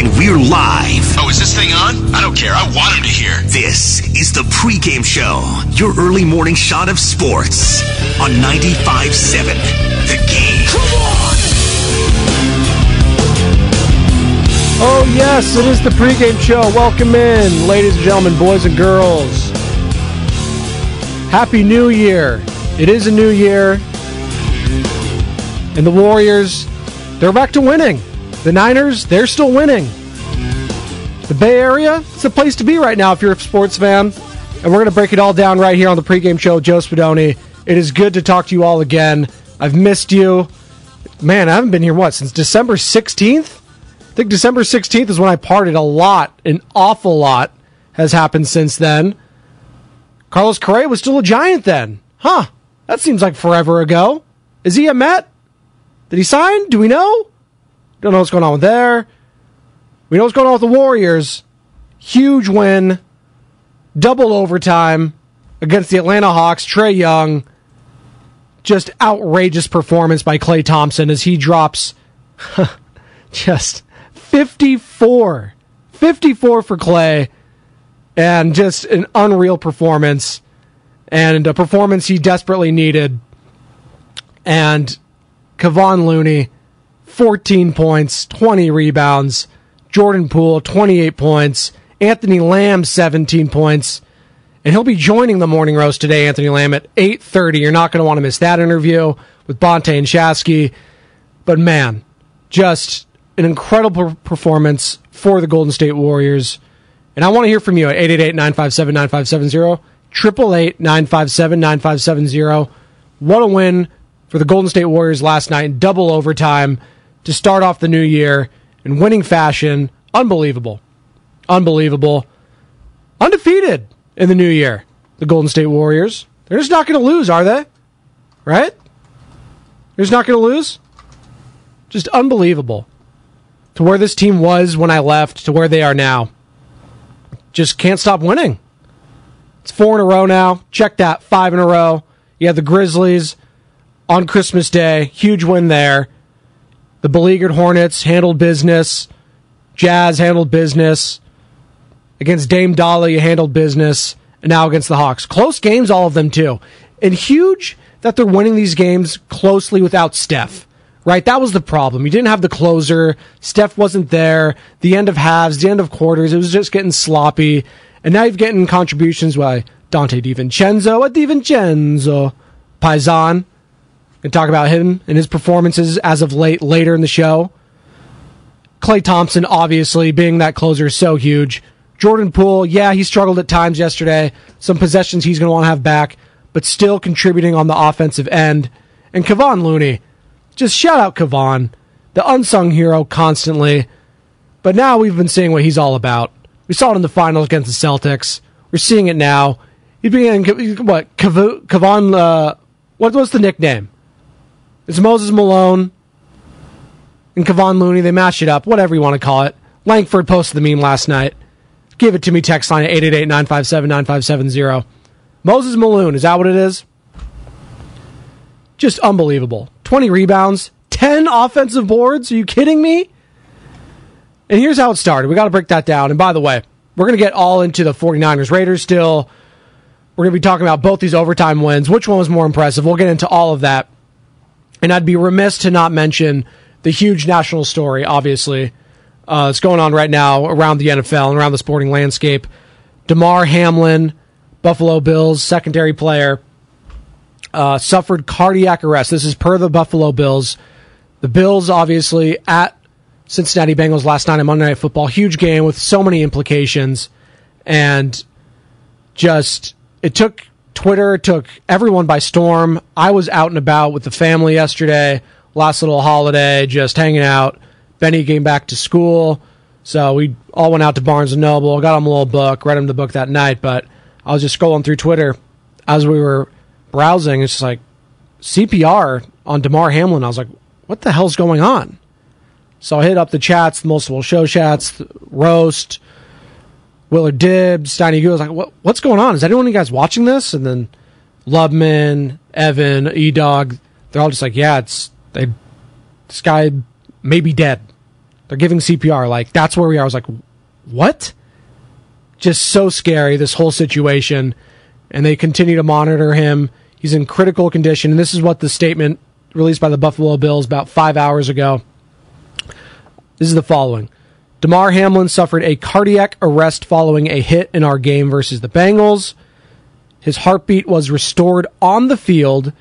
and we're live. Oh, is this thing on? I don't care. I want him to hear. This is the pregame show, your early morning shot of sports on 95.7. The game. Come on! Oh, yes, it is the pregame show. Welcome in, ladies and gentlemen, boys and girls. Happy New Year. It is a new year. And the Warriors, they're back to winning. The Niners, they're still winning. The Bay Area, it's the place to be right now if you're a sports fan. And we're going to break it all down right here on the pregame show. Joe Spadoni, it is good to talk to you all again. I've missed you. Man, I haven't been here, what, since December 16th? I think December 16th is when I parted a lot. An awful lot has happened since then. Carlos Correa was still a giant then. Huh. That seems like forever ago. Is he a Met? Did he sign? Do we know? Don't know what's going on with there. We know what's going on with the Warriors. Huge win. Double overtime against the Atlanta Hawks. Trae Young. Just outrageous performance by Klay Thompson as he drops just 54. 54 for Klay. And just an unreal performance. And a performance he desperately needed. And Kevon Looney, 14 points, 20 rebounds. Jordan Poole, 28 points. Anthony Lamb, 17 points. And he'll be joining the morning roast today, Anthony Lamb, at 8.30. You're not going to want to miss that interview with Bonte and Shasky. But man, just an incredible performance for the Golden State Warriors. And I want to hear from you at 888-957-9570, 888-957-9570. What a win for the Golden State Warriors last night in double overtime to start off the new year in winning fashion. Unbelievable. Unbelievable. Undefeated in the new year, the Golden State Warriors. They're just not going to lose, are they? Right? They're just not going to lose? Just unbelievable. To where this team was when I left to where they are now. Just can't stop winning. It's four in a row now. Check that. Five in a row. You have the Grizzlies on Christmas Day. Huge win there. The beleaguered Hornets handled business. Jazz handled business. Against Dame Dolla, you handled business. And now against the Hawks. Close games, all of them too. And huge that they're winning these games closely without Steph. Right? That was the problem. You didn't have the closer. Steph wasn't there. The end of halves, the end of quarters, it was just getting sloppy. And now you're getting contributions by Donte DiVincenzo, a DiVincenzo, Paisan. And talk about him and his performances as of late later in the show. Klay Thompson, obviously, being that closer is so huge. Jordan Poole, yeah, he struggled at times yesterday. Some possessions he's going to want to have back, but still contributing on the offensive end. And Kevon Looney, just shout out Kevon, the unsung hero constantly. But now we've been seeing what he's all about. We saw it in the finals against the Celtics. We're seeing it now. He's being what Kevon? Uh, what was the nickname? It's Moses Malone and Kevon Looney. They mash it up, whatever you want to call it. Langford posted the meme last night. Give it to me. Text line at 888 957 9570. Moses Malone, is that what it is? Just unbelievable. 20 rebounds, 10 offensive boards. Are you kidding me? And here's how it started. We got to break that down. And by the way, we're going to get all into the 49ers Raiders still. We're going to be talking about both these overtime wins. Which one was more impressive? We'll get into all of that. And I'd be remiss to not mention the huge national story, obviously. Uh, that's going on right now around the NFL and around the sporting landscape. Damar Hamlin, Buffalo Bills secondary player, uh, suffered cardiac arrest. This is per the Buffalo Bills. The Bills, obviously, at Cincinnati Bengals last night on Monday Night Football. Huge game with so many implications. And just, it took Twitter, took everyone by storm. I was out and about with the family yesterday, last little holiday, just hanging out. Benny came back to school. So we all went out to Barnes and Noble, got him a little book, read him the book that night. But I was just scrolling through Twitter as we were browsing. It's just like CPR on Damar Hamlin. I was like, what the hell's going on? So I hit up the chats, the multiple show chats, roast, Willard Dibbs, Steiny was like, what, what's going on? Is anyone you guys watching this? And then Lubman, Evan, E Dog, they're all just like, yeah, it's they this guy may be dead. They're giving CPR. Like that's where we are. I was like, what? Just so scary, this whole situation. And they continue to monitor him. He's in critical condition. And this is what the statement released by the Buffalo Bills about five hours ago. This is the following. Damar Hamlin suffered a cardiac arrest following a hit in our game versus the Bengals. His heartbeat was restored on the field,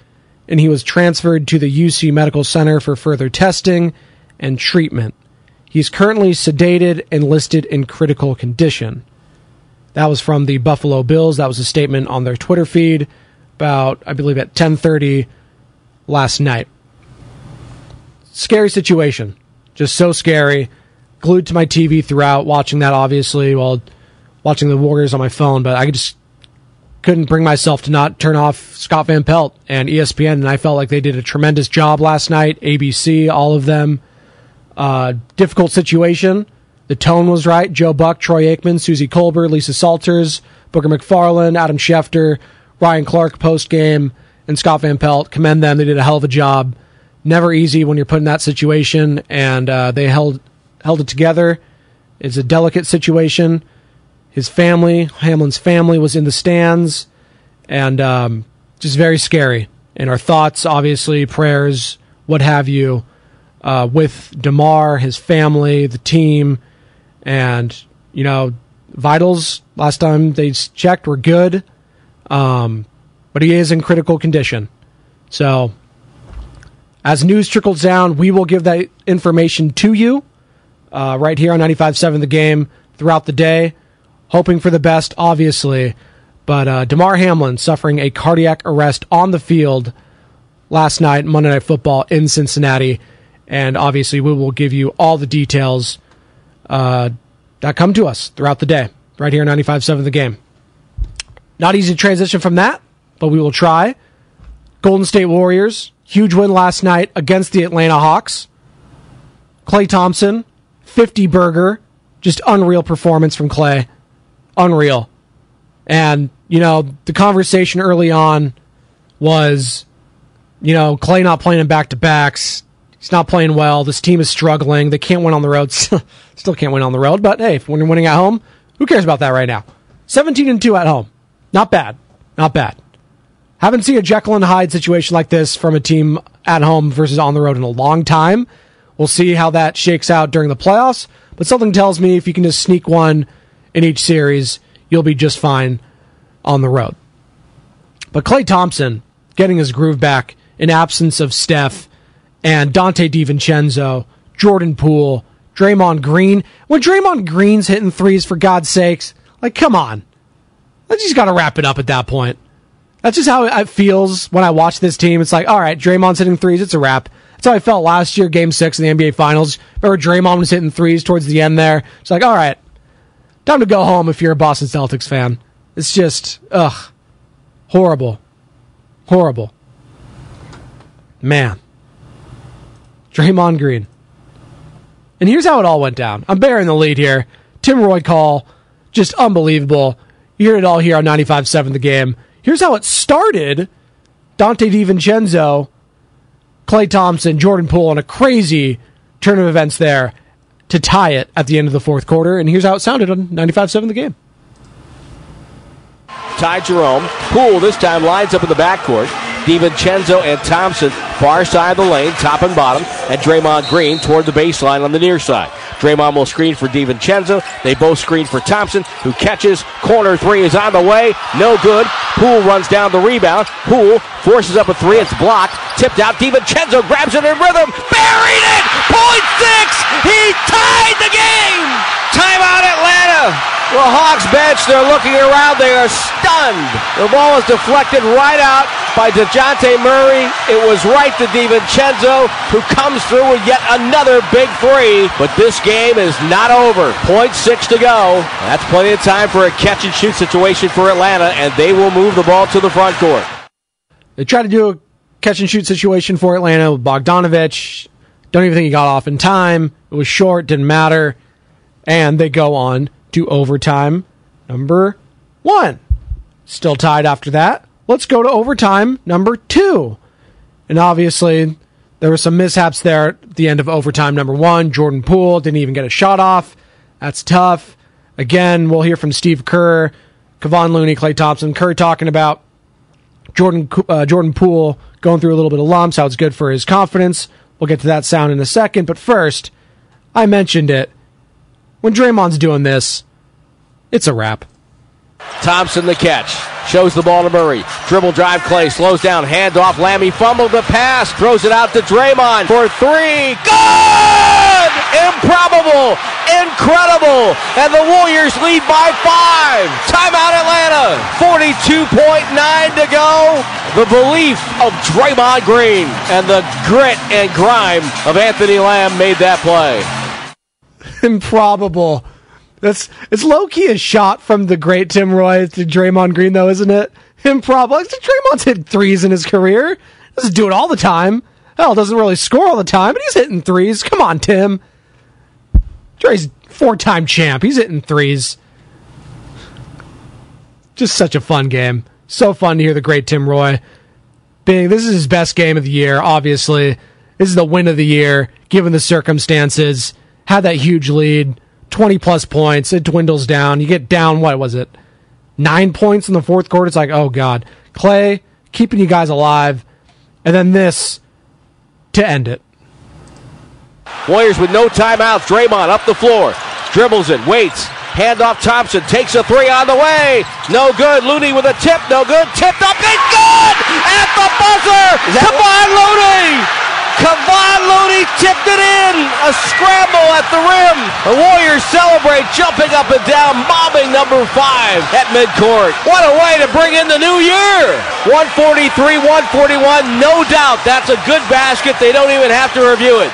and he was transferred to the UC Medical Center for further testing and treatment. He's currently sedated and listed in critical condition. That was from the Buffalo Bills. That was a statement on their Twitter feed about, I believe, at 10:30 last night. Scary situation, just so scary. Glued to my TV throughout, watching that obviously while watching the Warriors on my phone. But I just couldn't bring myself to not turn off Scott Van Pelt and ESPN, and I felt like they did a tremendous job last night. ABC, all of them. Uh, difficult situation. The tone was right. Joe Buck, Troy Aikman, Suzy Kolber, Lisa Salters, Booger McFarland, Adam Schefter, Ryan Clark post game, and Scott Van Pelt. Commend them. They did a hell of a job. Never easy when you're put in that situation, and uh, they held held it together. It's a delicate situation. His family, Hamlin's family, was in the stands, and um, just very scary. And our thoughts, obviously, prayers, what have you, uh, with Damar, his family, the team, and you know, vitals. Last time they checked were good, um, but he is in critical condition. So, as news trickles down, we will give that information to you uh, right here on 95.7 The Game throughout the day, hoping for the best, obviously. But uh, Damar Hamlin suffering a cardiac arrest on the field last night, Monday Night Football in Cincinnati. And obviously, we will give you all the details uh, that come to us throughout the day, right here on 95.7 The Game. Not easy to transition from that, but we will try. Golden State Warriors, huge win last night against the Atlanta Hawks. Klay Thompson, 50 burger, just unreal performance from Klay. Unreal. And, you know, the conversation early on was, you know, Klay not playing in back to backs. He's not playing well. This team is struggling. They can't win on the road. Still can't win on the road. But hey, when you're winning at home, who cares about that right now? 17 and 2 at home. Not bad. Not bad. Haven't seen a Jekyll and Hyde situation like this from a team at home versus on the road in a long time. We'll see how that shakes out during the playoffs. But something tells me if you can just sneak one in each series, you'll be just fine on the road. But Klay Thompson getting his groove back in absence of Steph and Donte DiVincenzo, Jordan Poole, Draymond Green. When Draymond Green's hitting threes, for God's sakes, like, come on. I just got to wrap it up at that point. That's just how it feels when I watch this team. It's like, all right, Draymond's hitting threes, it's a wrap. That's how I felt last year, game six in the NBA Finals. Remember Draymond was hitting threes towards the end there. It's like, all right, time to go home if you're a Boston Celtics fan. It's just, ugh, horrible. Horrible. Man. Draymond Green. And here's how it all went down. I'm bearing the lead here. Tim Roye call, just unbelievable. You hear it all here on 95.7 The Game. Here's how it started. Donte DiVincenzo Klay Thompson, Jordan Poole, and a crazy turn of events there to tie it at the end of the fourth quarter. And here's how it sounded on 95-7 the game. Ty Jerome. Poole this time lines up in the backcourt. DiVincenzo and Thompson, far side of the lane, top and bottom, and Draymond Green toward the baseline on the near side. Draymond will screen for DiVincenzo. They both screen for Thompson, who catches. Corner three is on the way. No good. Poole runs down the rebound. Poole forces up a three. It's blocked. Tipped out. DiVincenzo grabs it in rhythm. Buried it! Point six! He tied the game! Timeout Atlanta! The Hawks bench, they're looking around. They are stunned. The ball is deflected right out by Dejounte Murray. It was right to DiVincenzo, who comes through with yet another big three. But this game is not over. Point six to go. That's plenty of time for a catch and shoot situation for Atlanta, and they will move the ball to the front court. They try to do a catch and shoot situation for Atlanta with Bogdanovich. Don't even think he got off in time. It was short, didn't matter. And they go on to overtime number one. Still tied after that. Let's go to overtime number two. And obviously, there were some mishaps there at the end of overtime number one. Jordan Poole didn't even get a shot off. That's tough. Again, we'll hear from Steve Kerr, Kevon Looney, Klay Thompson. Kerr talking about Jordan uh, Jordan Poole going through a little bit of lumps, how it's good for his confidence. We'll get to that sound in a second. But first, I mentioned it when Draymond's doing this, it's a wrap. Thompson the catch. Shows the ball to Murray. Dribble drive Klay. Slows down. Hand off. Lammey fumbled the pass. Throws it out to Draymond for three. Good! Improbable. Incredible. And the Warriors lead by five. Timeout Atlanta. 42.9 to go. The belief of Draymond Green and the grit and grime of Anthony Lamb made that play. improbable. That's it's low key a shot from the great Tim Roye to Draymond Green, though, isn't it? Improbable. Draymond's hit threes in his career. Doesn't do it all the time. Hell, doesn't really score all the time, but he's hitting threes. Come on, Tim. Dre's four time champ. He's hitting threes. Just such a fun game. So fun to hear the great Tim Roye. Being this is his best game of the year, obviously. This is the win of the year, given the circumstances had that huge lead, 20 plus points. It dwindles down. You get down, what was it? Nine points in the fourth quarter. It's like, oh, God. Klay keeping you guys alive. And then this to end it. Warriors with no timeouts. Draymond up the floor. Dribbles it. Waits. Handoff Thompson takes a three on the way. No good. Looney with a tip. No good. Tipped up. It's good at the buzzer. Kevon Looney Kevon Looney tipped it in. A scramble at the rim. The Warriors celebrate, jumping up and down, mobbing number five at midcourt. What a way to bring in the new year. 143, 141. No doubt that's a good basket. They don't even have to review it.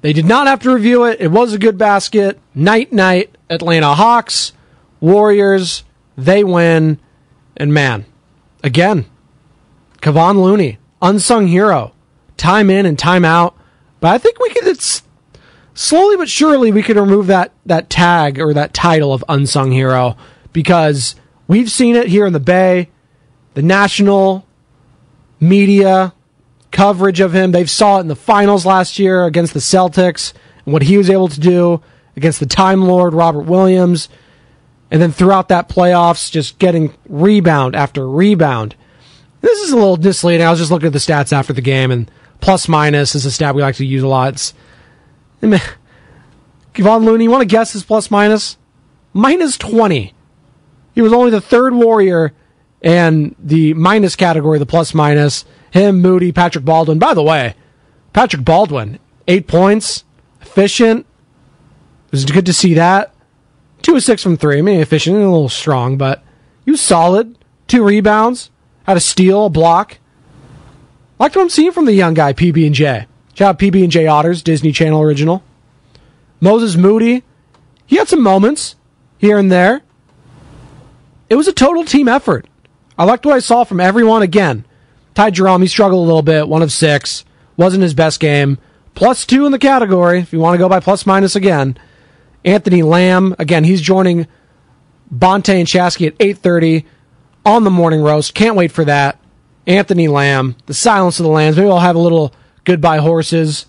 They did not have to review it. It was a good basket. Night, night. Atlanta Hawks, Warriors, they win. And man, again, Kevon Looney, unsung hero time in and time out. But I think we could. It's slowly but surely we could remove that that tag or that title of unsung hero because we've seen it here in the Bay. The national media coverage of him. They've saw it in the finals last year against the Celtics and what he was able to do against the Time Lord Robert Williams. And then throughout that playoffs, just getting rebound after rebound. This is a little misleading. I was just looking at the stats after the game, and plus minus is a stat we like to use a lot. It's, Kevon Looney, you want to guess his plus minus? Minus 20. He was only the third Warrior and the minus category, the plus minus. Him, Moody, Patrick Baldwin. By the way, Patrick Baldwin, eight points, efficient. It was good to see that. Two of six from three. I mean, efficient, and a little strong, but was solid. Two rebounds, had a steal, a block. Liked what I'm seeing from the young guy, PB and J. Shout out PB and J Otters, Disney Channel original. Moses Moody, he had some moments here and there. It was a total team effort. I liked what I saw from everyone again. Ty Jerome, he struggled a little bit, one of six. Wasn't his best game. Plus two in the category, if you want to go by plus minus again. Anthony Lamb, again, he's joining Bonte and Shasky at 8.30 on the morning roast. Can't wait for that. Anthony Lamb, The Silence of the Lambs. Maybe I'll have a little Goodbye Horses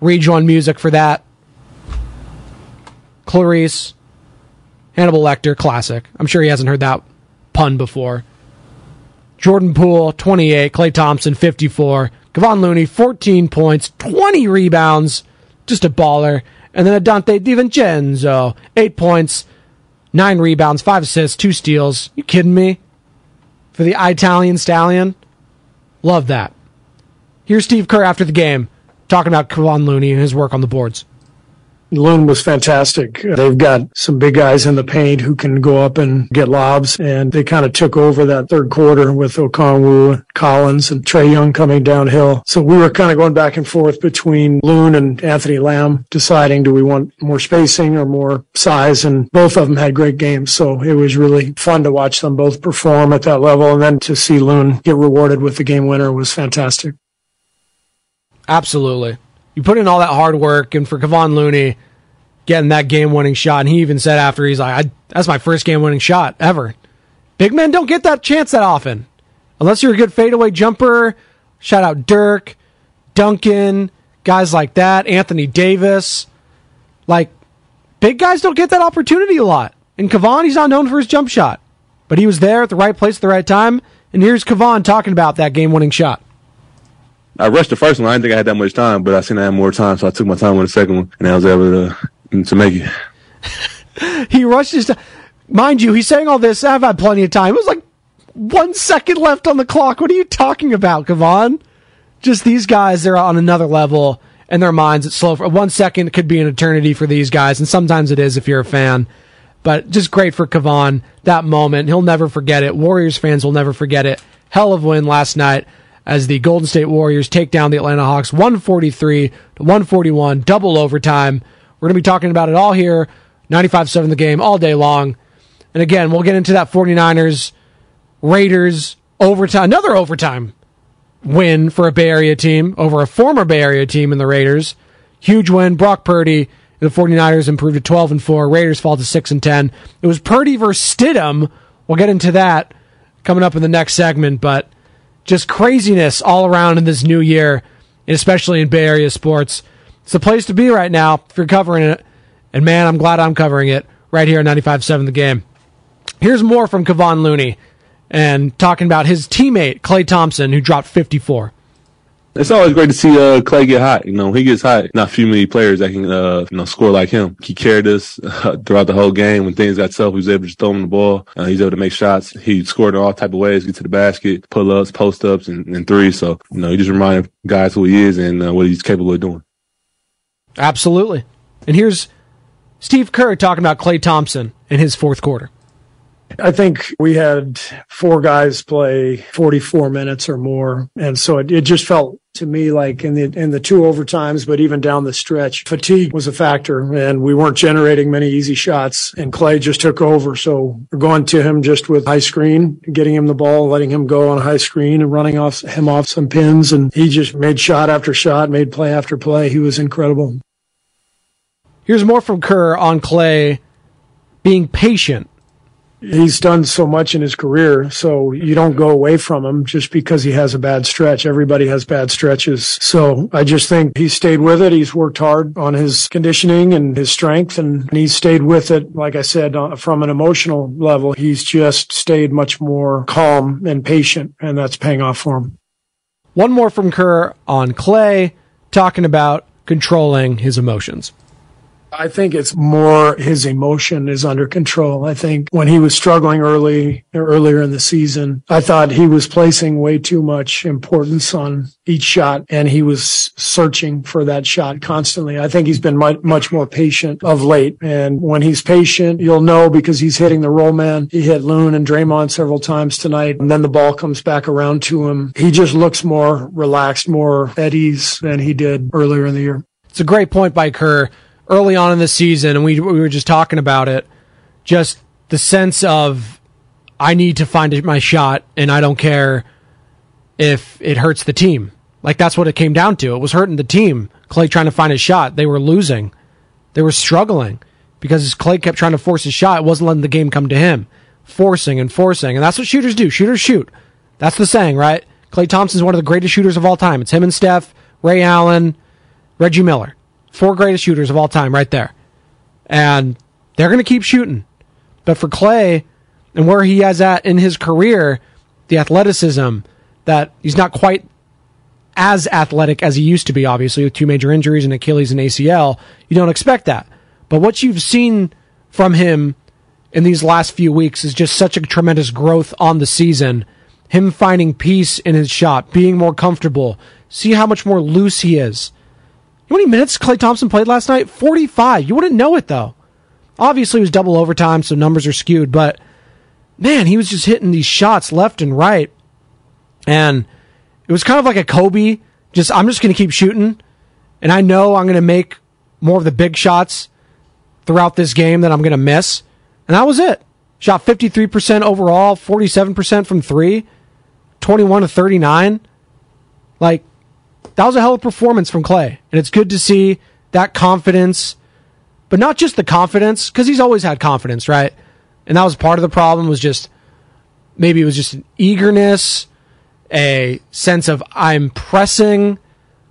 rejoin music for that. Clarice, Hannibal Lecter, classic. I'm sure he hasn't heard that pun before. Jordan Poole, 28. Klay Thompson, 54. Kevon Looney, 14 points, 20 rebounds. Just a baller. And then a Donte DiVincenzo, 8 points, 9 rebounds, 5 assists, 2 steals. You kidding me? For the Italian Stallion? Love that. Here's Steve Kerr after the game talking about Kevon Looney and his work on the boards. Loon was fantastic. They've got some big guys in the paint who can go up and get lobs, and they kind of took over that third quarter with Okongwu, Collins, and Trae Young coming downhill. So we were kind of going back and forth between Loon and Anthony Lamb, deciding do we want more spacing or more size, and both of them had great games. So it was really fun to watch them both perform at that level, and then to see Loon get rewarded with the game winner was fantastic. Absolutely. You put in all that hard work, and for Kevon Looney getting that game winning shot, and he even said after, he's like, that's my first game winning shot ever. Big men don't get that chance that often. Unless you're a good fadeaway jumper. Shout out Dirk, Duncan, guys like that, Anthony Davis. Like, big guys don't get that opportunity a lot. And Kevon, he's not known for his jump shot. But he was there at the right place at the right time. And here's Kevon talking about that game winning shot. I rushed the first one. I didn't think I had that much time, but I seen I had more time, so I took my time on the second one, and I was able to to make it. he rushed his. Mind you, he's saying all this. I've had plenty of time. It was like one second left on the clock. What are you talking about, Kevon? Just these guys, they're on another level in their minds. It's slow. For one second could be an eternity for these guys, and sometimes it is if you're a fan. But just great for Kevon that moment. He'll never forget it. Warriors fans will never forget it. Hell of a win last night as the Golden State Warriors take down the Atlanta Hawks 143 to 141, double overtime. We're going to be talking about it all here, 95-7 the game all day long. And again, we'll get into that 49ers Raiders overtime, another overtime win for a Bay Area team over a former Bay Area team in the Raiders. Huge win. Brock Purdy the 49ers improved to 12 and 4. Raiders fall to 6 and 10. It was Purdy versus Stidham. We'll get into that coming up in the next segment, but just craziness all around in this new year, especially in Bay Area sports. It's the place to be right now if you're covering it. And man, I'm glad I'm covering it right here on 95.7 The Game. Here's more from Kevon Looney and talking about his teammate, Klay Thompson, who dropped 54. It's always great to see uh, Klay get hot. You know, he gets hot. Not few many players that can, uh, you know, score like him. He carried us uh, throughout the whole game. When things got tough, he was able to just throw him the ball. Uh, he's able to make shots. He scored in all type of ways, get to the basket, pull ups, post ups, and, and threes. So, you know, he just reminded guys who he is and uh, what he's capable of doing. Absolutely. And here's Steve Kerr talking about Klay Thompson in his fourth quarter. I think we had four guys play 44 minutes or more. And so it, it just felt to me like in the in the two overtimes, but even down the stretch, fatigue was a factor, and we weren't generating many easy shots. And Klay just took over, so we're going to him just with high screen, getting him the ball, letting him go on a high screen, and running off him off some pins, and he just made shot after shot, made play after play. He was incredible. Here's more from Kerr on Klay being patient he's done so much in his career, so you don't go away from him just because he has a bad stretch. Everybody has bad stretches. So I just think he stayed with it. He's worked hard on his conditioning and his strength, and he stayed with it. Like I said, uh, from an emotional level, he's just stayed much more calm and patient, and that's paying off for him. One more from Kerr on Klay, talking about controlling his emotions. I think it's more his emotion is under control. I think when he was struggling early, earlier in the season, I thought he was placing way too much importance on each shot and he was searching for that shot constantly. I think he's been much, more patient of late. And when he's patient, you'll know because he's hitting the roll man. He hit Loon and Draymond several times tonight. And then the ball comes back around to him. He just looks more relaxed, more at ease than he did earlier in the year. It's a great point by Kerr early on in the season, and we we were just talking about it. Just the sense of I need to find my shot, and I don't care if it hurts the team. Like that's what it came down to. It was hurting the team. Klay trying to find his shot. They were losing. They were struggling because Klay kept trying to force his shot. It wasn't letting the game come to him. Forcing and forcing. And that's what shooters do. Shooters shoot. That's the saying, right? Klay Thompson's one of the greatest shooters of all time. It's him and Steph, Ray Allen, Reggie Miller. Four greatest shooters of all time right there. And they're going to keep shooting. But for Klay and where he has at in his career, the athleticism that he's not quite as athletic as he used to be, obviously, with two major injuries and Achilles and ACL. You don't expect that. But what you've seen from him in these last few weeks is just such a tremendous growth on the season. Him finding peace in his shot, being more comfortable. See how much more loose he is. How many minutes Klay Thompson played last night? 45. You wouldn't know it, though. Obviously, it was double overtime, so numbers are skewed, but man, he was just hitting these shots left and right. And it was kind of like a Kobe. Just I'm just going to keep shooting, and I know I'm going to make more of the big shots throughout this game that I'm going to miss, and that was it. Shot 53% overall, 47% from three, 21 to 39. Like that was a hell of a performance from Klay, and it's good to see that confidence, but not just the confidence because he's always had confidence, right? And that was part of the problem was just maybe it was just an eagerness a sense of I'm pressing,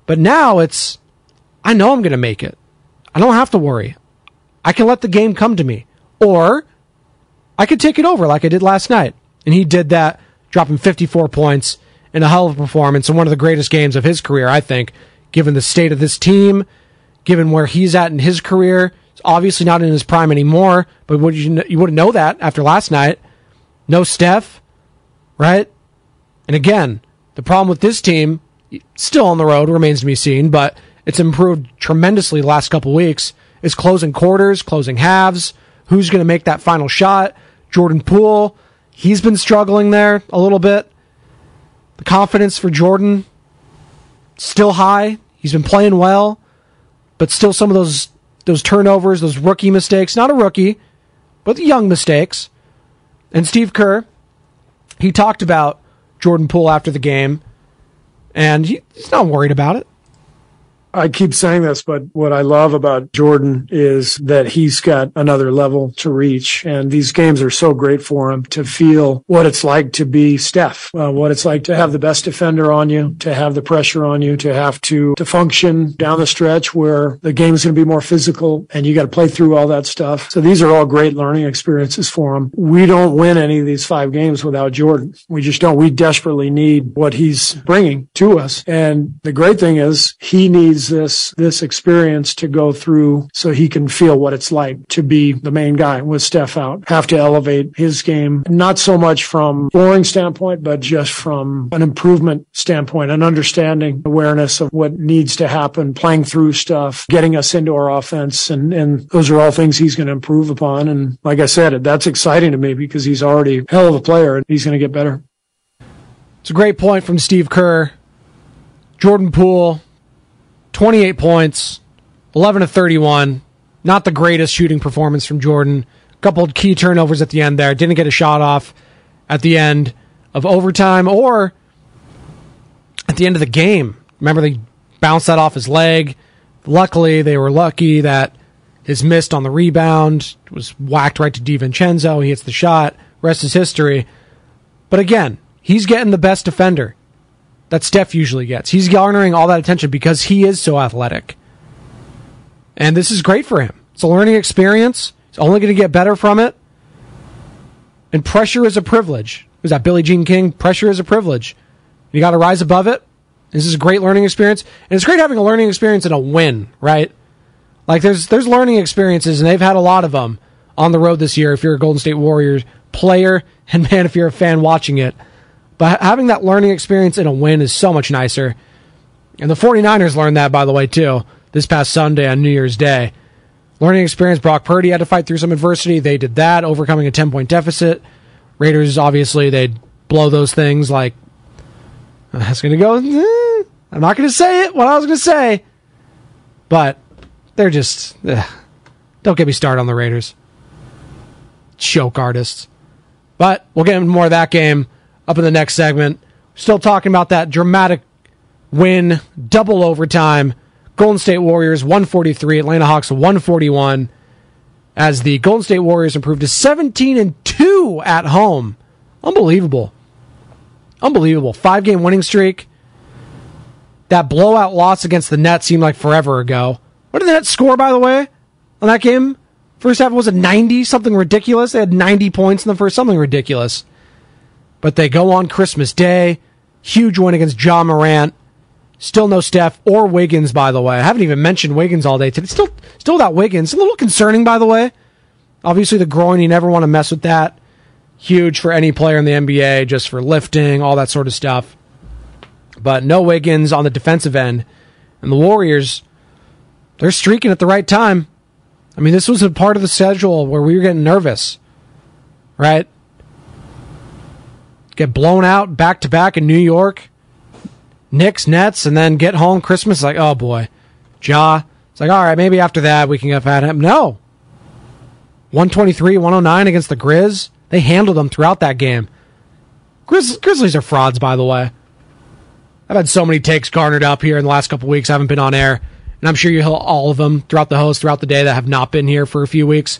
but now it's I know I'm going to make it. I don't have to worry. I can let the game come to me, or I could take it over like I did last night. And he did that, dropping 54 points in a hell of a performance in one of the greatest games of his career, I think, given the state of this team, given where he's at in his career. It's obviously not in his prime anymore, but would you, you wouldn't know that after last night. No Steph, right? And again, the problem with this team, still on the road, remains to be seen, but it's improved tremendously the last couple weeks, is closing quarters, closing halves. Who's going to make that final shot? Jordan Poole, he's been struggling there a little bit. Confidence for Jordan, still high. He's been playing well, but still some of those those turnovers, those rookie mistakes, not a rookie, but young mistakes. And Steve Kerr, he talked about Jordan Poole after the game, and he, he's not worried about it. I keep saying this, but what I love about Jordan is that he's got another level to reach. And these games are so great for him to feel what it's like to be Steph, uh, what it's like to have the best defender on you, to have the pressure on you, to have to, to function down the stretch where the game is going to be more physical and you got to play through all that stuff. So these are all great learning experiences for him. We don't win any of these five games without Jordan. We just don't. We desperately need what he's bringing to us. And the great thing is he needs this this experience to go through so he can feel what it's like to be the main guy with Steph out. Have to elevate his game, not so much from scoring standpoint, but just from an improvement standpoint, an understanding, awareness of what needs to happen, playing through stuff, getting us into our offense, and and those are all things he's going to improve upon. And like I said, that's exciting to me because he's already hell of a player and he's going to get better. It's a great point from Steve Kerr. Jordan Poole 28 points, 11 to 31. Not the greatest shooting performance from Jordan. Couple key turnovers at the end there. Didn't get a shot off at the end of overtime or at the end of the game. Remember, they bounced that off his leg. Luckily, they were lucky that his missed on the rebound was whacked right to DiVincenzo. He hits the shot. Rest is history. But again, he's getting the best defender that Steph usually gets. He's garnering all that attention because he is so athletic. And this is great for him. It's a learning experience. He's only going to get better from it. And pressure is a privilege. Was that Billie Jean King? Pressure is a privilege. You got to rise above it. This is a great learning experience. And it's great having a learning experience and a win, right? Like there's there's learning experiences and they've had a lot of them on the road this year if you're a Golden State Warriors player and man if you're a fan watching it. But having that learning experience in a win is so much nicer. And the 49ers learned that, by the way, too, this past Sunday on New Year's Day. Learning experience, Brock Purdy had to fight through some adversity. They did that, overcoming a 10 point deficit. Raiders, obviously, they'd blow those things like. I was going to go. Eh, I'm not going to say it, what I was going to say. But they're just. Eh, don't get me started on the Raiders. Choke artists. But we'll get into more of that game up in the next segment. Still talking about that dramatic win, double overtime. Golden State Warriors 143, Atlanta Hawks 141 as the Golden State Warriors improved to 17 and 2 at home. Unbelievable. Unbelievable. Five game winning streak. That blowout loss against the Nets seemed like forever ago. What did the Nets score, by the way, on that game? First half was it 90? Something ridiculous. They had 90 points in the first, something ridiculous. But they go on Christmas Day. Huge win against Ja Morant. Still no Steph or Wiggins, by the way. I haven't even mentioned Wiggins all day today. Still, still without Wiggins. A little concerning, by the way. Obviously, the groin, you never want to mess with that. Huge for any player in the NBA, just for lifting, all that sort of stuff. But no Wiggins on the defensive end. And the Warriors, they're streaking at the right time. I mean, this was a part of the schedule where we were getting nervous, right? Get blown out back to back in New York, Knicks, Nets, and then get home Christmas. Like, oh boy, Ja. It's like, all right, maybe after that we can get at him. No. 123, 109 against the Grizz. They handled them throughout that game. Grizz- Grizzlies are frauds, by the way. I've had so many takes garnered up here in the last couple weeks. I haven't been on air. And I'm sure you hear all of them throughout the host, throughout the day that have not been here for a few weeks.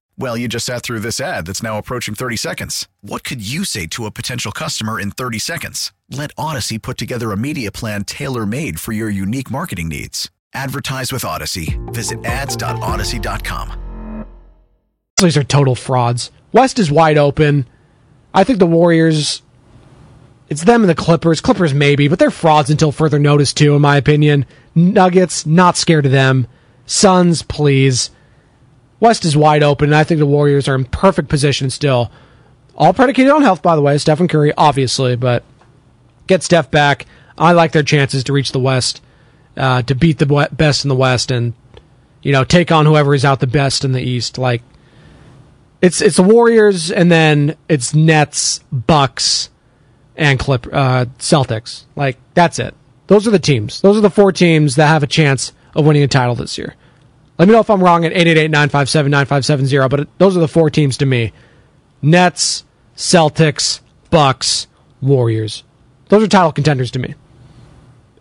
Well, you just sat through this ad that's now approaching 30 seconds. What could you say to a potential customer in 30 seconds? Let Audacy put together a media plan tailor made for your unique marketing needs. Advertise with Audacy. Visit ads.audacy.com. These are total frauds. West is wide open. I think the Warriors. It's them and the Clippers. Clippers maybe, but they're frauds until further notice too, in my opinion. Nuggets, not scared of them. Suns, please. West is wide open, and I think the Warriors are in perfect position still. All predicated on health, by the way. Stephen Curry, obviously, but get Steph back. I like their chances to reach the West, uh, to beat the best in the West, and you know take on whoever is out the best in the East. Like it's it's the Warriors, and then it's Nets, Bucks, and Clip uh, Celtics. Like that's it. Those are the teams. Those are the four teams that have a chance of winning a title this year. Let me know if I'm wrong at 888-957-9570, but those are the four teams to me. Nets, Celtics, Bucks, Warriors. Those are title contenders to me.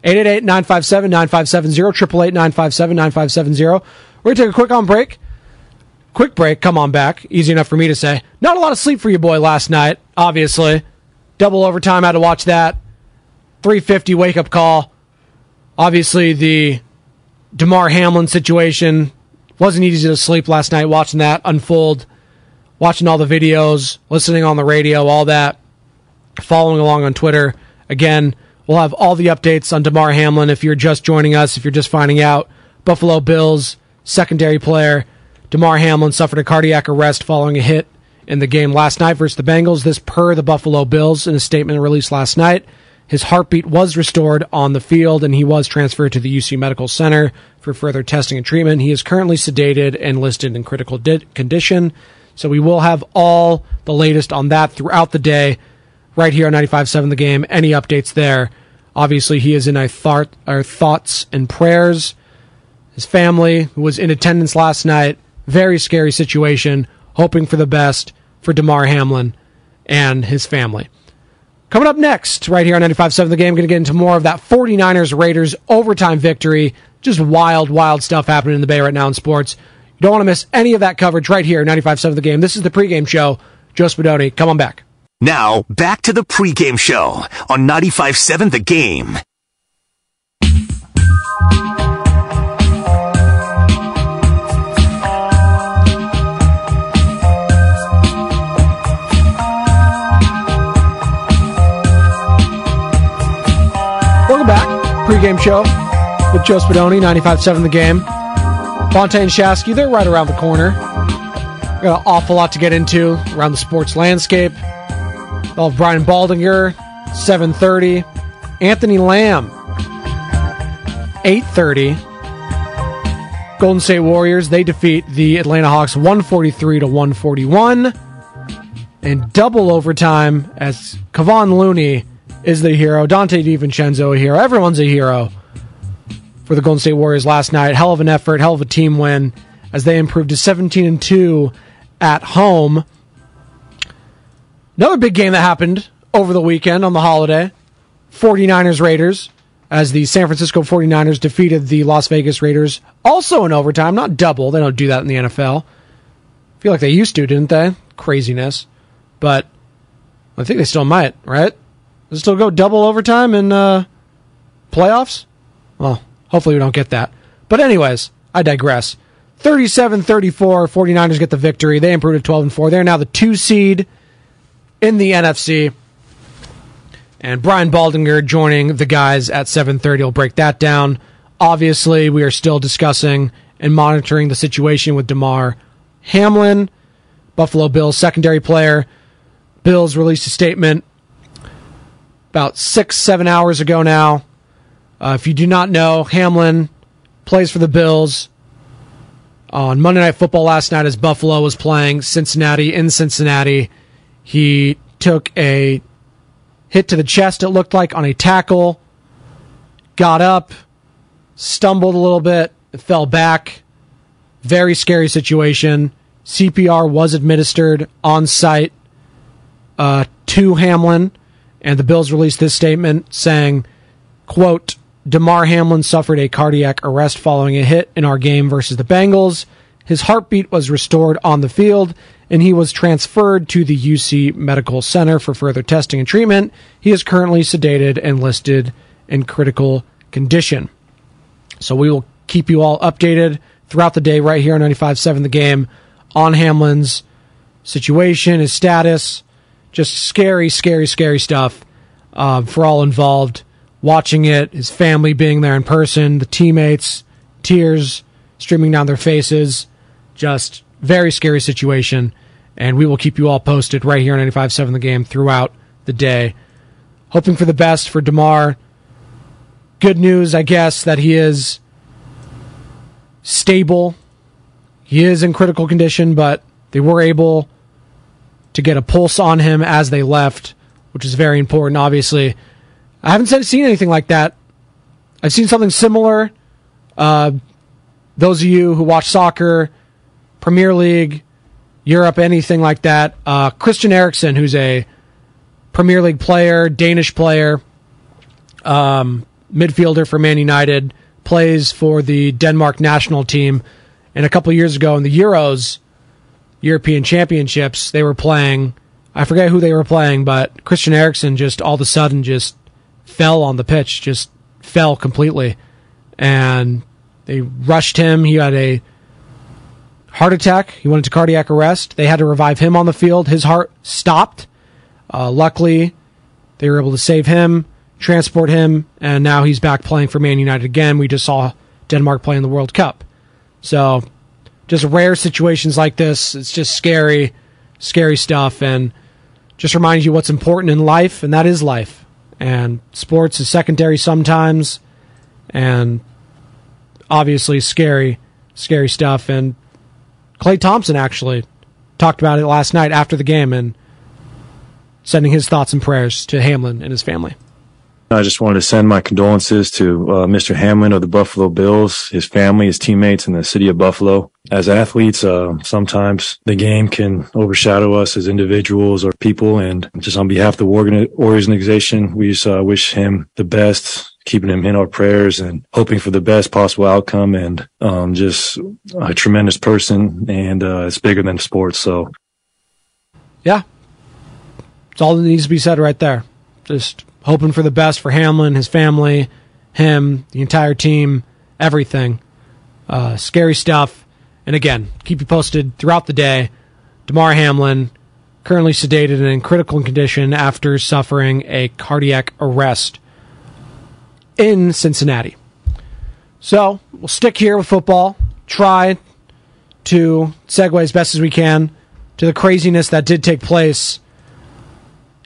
888-957-9570, 888-957-9570. We're going to take a quick on break. Quick break, come on back. Easy enough for me to say. Not a lot of sleep for you boy last night, obviously. Double overtime, had to watch that. 350 wake up call. Obviously, the Damar Hamlin situation wasn't easy to sleep last night watching that unfold, watching all the videos, listening on the radio, all that, following along on Twitter. Again, we'll have all the updates on Damar Hamlin if you're just joining us, if you're just finding out. Buffalo Bills secondary player Damar Hamlin suffered a cardiac arrest following a hit in the game last night versus the Bengals. This per the Buffalo Bills in a statement released last night. His heartbeat was restored on the field and he was transferred to the UC Medical Center for further testing and treatment. He is currently sedated and listed in critical di- condition. So we will have all the latest on that throughout the day right here on 95.7 The Game. Any updates there? Obviously, he is in our, our thoughts and prayers. His family, was in attendance last night, very scary situation. Hoping for the best for Damar Hamlin and his family. Coming up next, right here on 95.7 The Game, going to get into more of that 49ers Raiders overtime victory. Just wild, wild stuff happening in the Bay right now in sports. You don't want to miss any of that coverage right here, 95.7 The Game. This is the pregame show. Joe Spadoni, come on back. Now, back to the pregame show on 95.7 The Game. Pregame show with Joe Spadoni, 95.7 The Game. Fontaine Shasky, they're right around the corner. We got an awful lot to get into around the sports landscape. We'll have Brian Baldinger, 7.30. Anthony Lamb, 8.30. Golden State Warriors, they defeat the Atlanta Hawks 143 to 141. And double overtime as Kevon Looney is the hero. Donte DiVincenzo a hero. Everyone's a hero for the Golden State Warriors last night. Hell of an effort, hell of a team win as they improved to 17 and 2 at home. Another big game that happened over the weekend on the holiday 49ers Raiders as the San Francisco 49ers defeated the Las Vegas Raiders also in overtime, not double. They don't do that in the NFL. Feel like they used to, didn't they? Craziness. But I think they still might, right? Does it still go double overtime in uh, playoffs? Well, hopefully we don't get that. But anyways, I digress. 37-34, 49ers get the victory. They improved to 12 and 4. They're now the 2 seed in the NFC. And Brian Baldinger joining the guys at 7:30 will break that down. Obviously, we are still discussing and monitoring the situation with Damar Hamlin, Buffalo Bills secondary player. Bills released a statement about six, seven hours ago now. Uh, if you do not know, Hamlin plays for the Bills. On Monday Night Football last night, as Buffalo was playing Cincinnati in Cincinnati, he took a hit to the chest, it looked like, on a tackle, got up, stumbled a little bit, fell back. Very scary situation. CPR was administered on site uh, to Hamlin, and the Bills released this statement saying, quote, Damar Hamlin suffered a cardiac arrest following a hit in our game versus the Bengals. His heartbeat was restored on the field, and he was transferred to the UC Medical Center for further testing and treatment. He is currently sedated and listed in critical condition. So we will keep you all updated throughout the day right here on 95.7 The Game on Hamlin's situation, his status. Just scary, scary, scary stuff uh, for all involved. Watching it, his family being there in person, the teammates, tears streaming down their faces. Just very scary situation. And we will keep you all posted right here on 95.7 The Game throughout the day. Hoping for the best for Damar. Good news, I guess, that he is stable. He is in critical condition, but they were able to get a pulse on him as they left, which is very important, obviously. I haven't seen anything like that. I've seen something similar. Uh, those of you who watch soccer, Premier League, Europe, anything like that, uh, Christian Eriksen, who's a Premier League player, Danish player, um, midfielder for Man United, plays for the Denmark national team. And a couple years ago in the Euros, European Championships, they were playing. I forget who they were playing, but Christian Eriksen just all of a sudden just fell on the pitch, just fell completely. And they rushed him. He had a heart attack. He went into cardiac arrest. They had to revive him on the field. His heart stopped. Uh, luckily, they were able to save him, transport him, and now he's back playing for Man United again. We just saw Denmark play in the World Cup. So, just rare situations like this. It's just scary, scary stuff, and just reminds you what's important in life, and that is life. And sports is secondary sometimes, and obviously scary, scary stuff. And Klay Thompson actually talked about it last night after the game and sending his thoughts and prayers to Hamlin and his family. I just wanted to send my condolences to uh, Mr. Hamlin of the Buffalo Bills, his family, his teammates, and the city of Buffalo. As athletes, uh, sometimes the game can overshadow us as individuals or people. And just on behalf of the organization, we just uh, wish him the best keeping him in our prayers and hoping for the best possible outcome and um, just a tremendous person and uh, it's bigger than sports. So, yeah, it's all that needs to be said right there. Just hoping for the best for Hamlin, his family, him, the entire team, everything. Uh, scary stuff. And again, keep you posted throughout the day. Damar Hamlin, currently sedated and in critical condition after suffering a cardiac arrest in Cincinnati. So we'll stick here with football, try to segue as best as we can to the craziness that did take place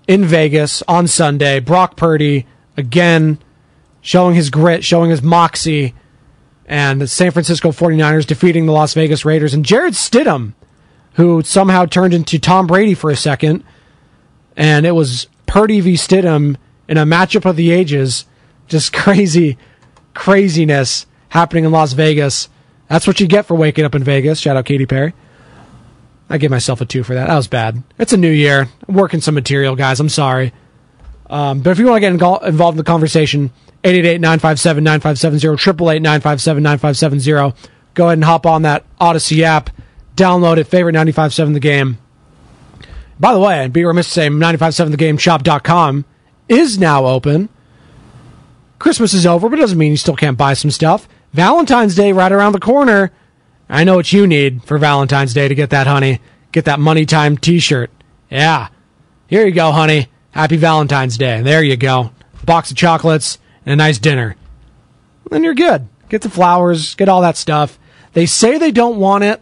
in Vegas on Sunday. Brock Purdy, again, showing his grit, showing his moxie, and the San Francisco 49ers defeating the Las Vegas Raiders. And Jarrett Stidham, who somehow turned into Tom Brady for a second, and it was Purdy v. Stidham in a matchup of the ages. Just crazy, craziness happening in Las Vegas. That's what you get for waking up in Vegas. Shout out Katy Perry. I gave myself a two for that. That was bad. It's a new year. I'm working some material, guys. I'm sorry. Um, but if you want to get involved in the conversation, 888-957-9570, 888-957-9570. Go ahead and hop on that Audacy app. Download it. Favorite 95.7 The Game. By the way, be remiss to say 957thegame.shop.com is now open. Christmas is over, but it doesn't mean you still can't buy some stuff. Valentine's Day right around the corner. I know what you need for Valentine's Day to get that, honey. Get that Money Time t shirt. Yeah. Here you go, honey. Happy Valentine's Day. There you go. A box of chocolates and a nice dinner. Then you're good. Get the flowers, get all that stuff. They say they don't want it,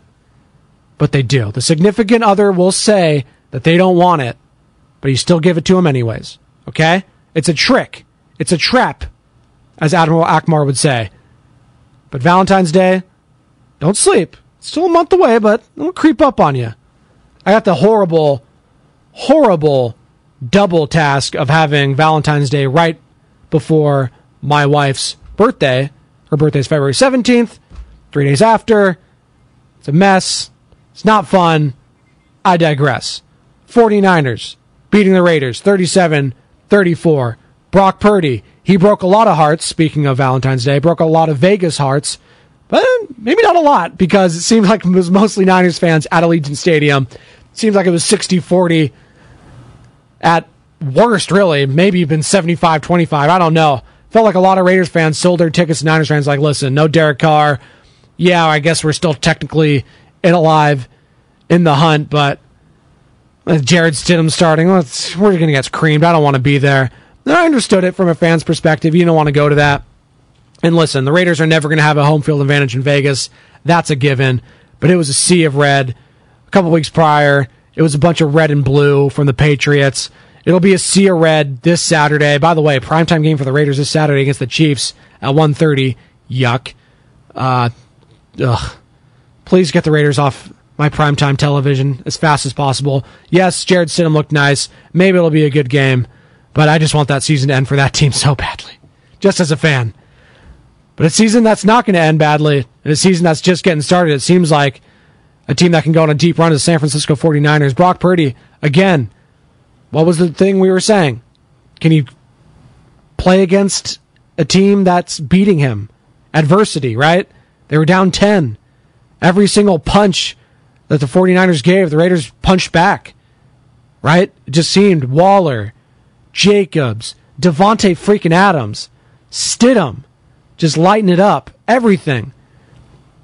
but they do. The significant other will say that they don't want it, but you still give it to them anyways. Okay? It's a trick. It's a trap, as Admiral Ackbar would say. But Valentine's Day, don't sleep. It's still a month away, but it'll creep up on you. I got the horrible, horrible double task of having Valentine's Day right before my wife's birthday. Her birthday is February 17th, three days after. It's a mess. It's not fun. I digress. 49ers beating the Raiders 37 34. Brock Purdy, he broke a lot of hearts, speaking of Valentine's Day, broke a lot of Vegas hearts, but maybe not a lot because it seemed like it was mostly Niners fans at Allegiant Stadium. It seems like it was 60 40 at worst, really, maybe even 75 25. I don't know. Felt like a lot of Raiders fans sold their tickets to Niners fans, like, listen, no Derek Carr. Yeah, I guess we're still technically in alive in the hunt, but uh, Jarrett Stidham starting, let's, we're going to get creamed. I don't want to be there. I understood it from a fan's perspective. You don't want to go to that. And listen, the Raiders are never going to have a home field advantage in Vegas. That's a given. But it was a sea of red. A couple weeks prior, it was a bunch of red and blue from the Patriots. It'll be a sea of red this Saturday. By the way, primetime game for the Raiders this Saturday against the Chiefs at 1.30. Yuck. Uh, ugh. Please get the Raiders off my primetime television as fast as possible. Yes, Jarrett Stidham looked nice. Maybe it'll be a good game, but I just want that season to end for that team so badly, just as a fan. But a season that's not going to end badly, and a season that's just getting started, it seems like a team that can go on a deep run is the San Francisco 49ers. Brock Purdy, again, what was the thing we were saying? Can he play against a team that's beating him? Adversity, right? They were down 10. Every single punch that the 49ers gave, the Raiders punched back, right? It just seemed Waller, Jacobs, Davante freaking Adams, Stidham, just lighting it up, everything.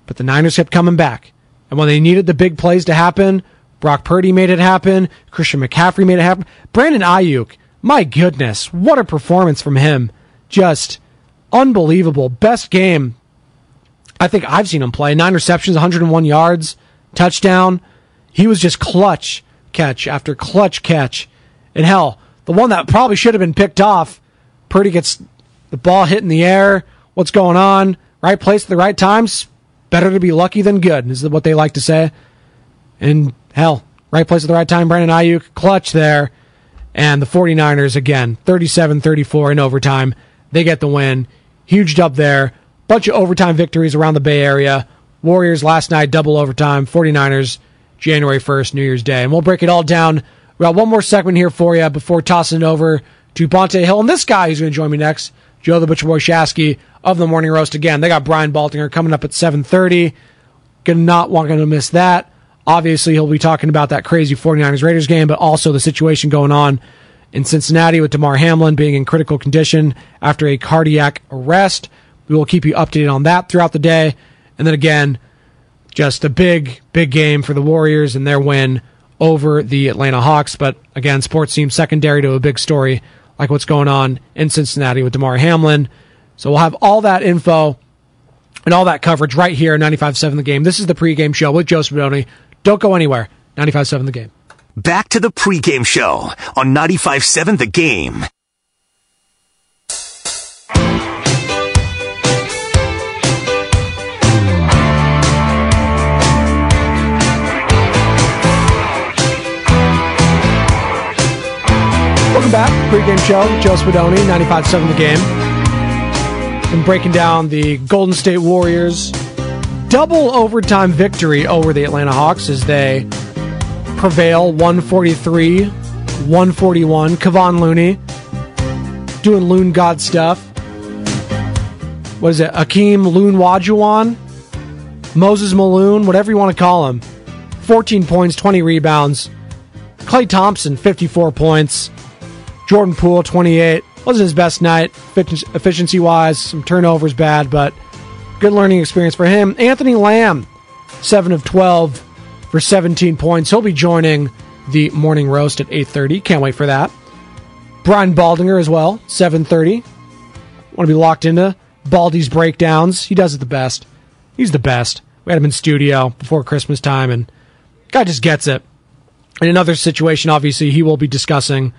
But the Niners kept coming back. And when they needed the big plays to happen, Brock Purdy made it happen. Christian McCaffrey made it happen. Brandon Aiyuk, my goodness, what a performance from him. Just unbelievable. Best game I think I've seen him play. Nine receptions, 101 yards, touchdown. He was just clutch catch after clutch catch. And hell, the one that probably should have been picked off, Purdy gets the ball hit in the air. What's going on? Right place at the right times. Better to be lucky than good, is what they like to say. And hell, right place at the right time. Brandon Aiyuk, clutch there. And the 49ers, again, 37 34 in overtime. They get the win. Huge dub there. Bunch of overtime victories around the Bay Area. Warriors last night, double overtime. 49ers, January 1st, New Year's Day. And we'll break it all down. We got one more segment here for you before tossing it over to Bonta Hill. And this guy who's going to join me next, Joe the Butcher Boy Shasky of the Morning Roast again. They got Brian Baldinger coming up at 7:30. Gonna not want to miss that. Obviously, he'll be talking about that crazy 49ers Raiders game, but also the situation going on in Cincinnati with Damar Hamlin being in critical condition after a cardiac arrest. We will keep you updated on that throughout the day. And then again, just a big, big game for the Warriors and their win over the Atlanta Hawks. But again, sports seems secondary to a big story like what's going on in Cincinnati with Damar Hamlin. So we'll have all that info and all that coverage right here at 95.7 The Game. This is the pregame show with Joe Spadoni. Don't go anywhere. 95.7 The Game. Back to the pregame show on 95.7 The Game. Welcome back. Pregame show. Joe Spadoni, 95.7 The Game. And breaking down the Golden State Warriors double overtime victory over the Atlanta Hawks as they prevail 143 141. Kevon Looney doing Loon God stuff. What is it? Akeem Loon Wajuan? Moses Maloon? whatever you want to call him. 14 points, 20 rebounds. Klay Thompson, 54 points. Jordan Poole, 28. Wasn't his best night efficiency wise. Some turnovers bad, but good learning experience for him. Anthony Lamb, 7 of 12 for 17 points. He'll be joining the morning roast at 8.30. Can't wait for that. Brian Baldinger as well, 7.30. Want to be locked into Baldy's breakdowns. He does it the best. He's the best. We had him in studio before Christmas time, and guy just gets it. In another situation, obviously, he will be discussing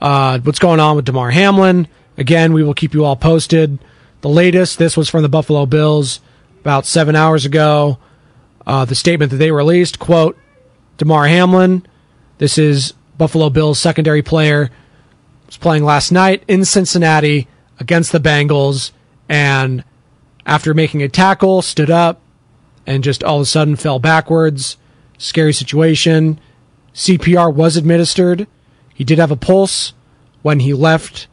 uh, what's going on with Damar Hamlin. Again, we will keep you all posted. The latest, this was from the Buffalo Bills about seven hours ago. Uh, the statement that they released, quote, Damar Hamlin, this is Buffalo Bills secondary player, was playing last night in Cincinnati against the Bengals, and after making a tackle, stood up and just all of a sudden fell backwards. Scary situation. CPR was administered. He did have a pulse when he left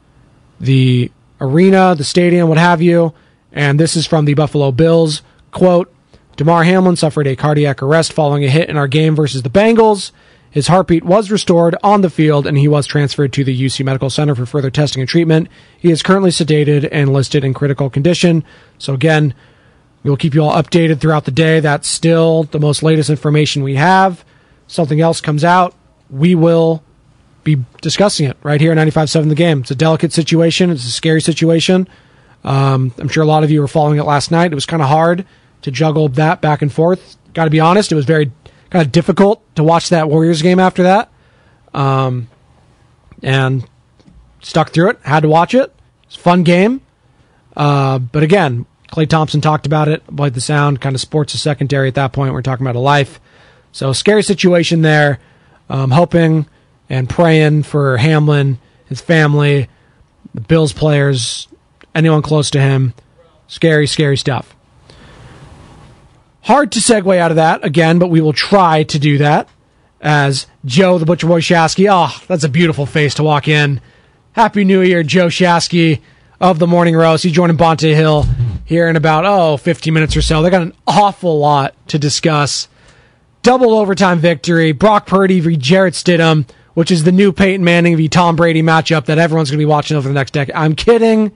the arena, the stadium, what have you. And this is from the Buffalo Bills. Quote, Damar Hamlin suffered a cardiac arrest following a hit in our game versus the Bengals. His heartbeat was restored on the field and he was transferred to the UC Medical Center for further testing and treatment. He is currently sedated and listed in critical condition. So again, we will keep you all updated throughout the day. That's still the most latest information we have. Something else comes out, we will be discussing it right here at 95.7 The Game. It's a delicate situation. It's a scary situation. Um, I'm sure a lot of you were following it last night. It was kind of hard to juggle that back and forth. Got to be honest, it was very kind of difficult to watch that Warriors game after that. Um, and stuck through it. Had to watch it. It's a fun game. Uh, but again, Klay Thompson talked about it. Played the sound. Kind of sports is secondary at that point. We're talking about a life. So scary situation there. Um, hoping and praying for Hamlin, his family, the Bills players, anyone close to him. Scary, scary stuff. Hard to segue out of that again, but we will try to do that as Joe the Butcher Boy Shasky. Oh, that's a beautiful face to walk in. Happy New Year, Joe Shasky of the Morning Roast. He's joining Bonta Hill here in about, oh, 15 minutes or so. They got an awful lot to discuss. Double overtime victory. Brock Purdy v. Jarrett Stidham which is the new Peyton Manning v. Tom Brady matchup that everyone's going to be watching over the next decade. I'm kidding,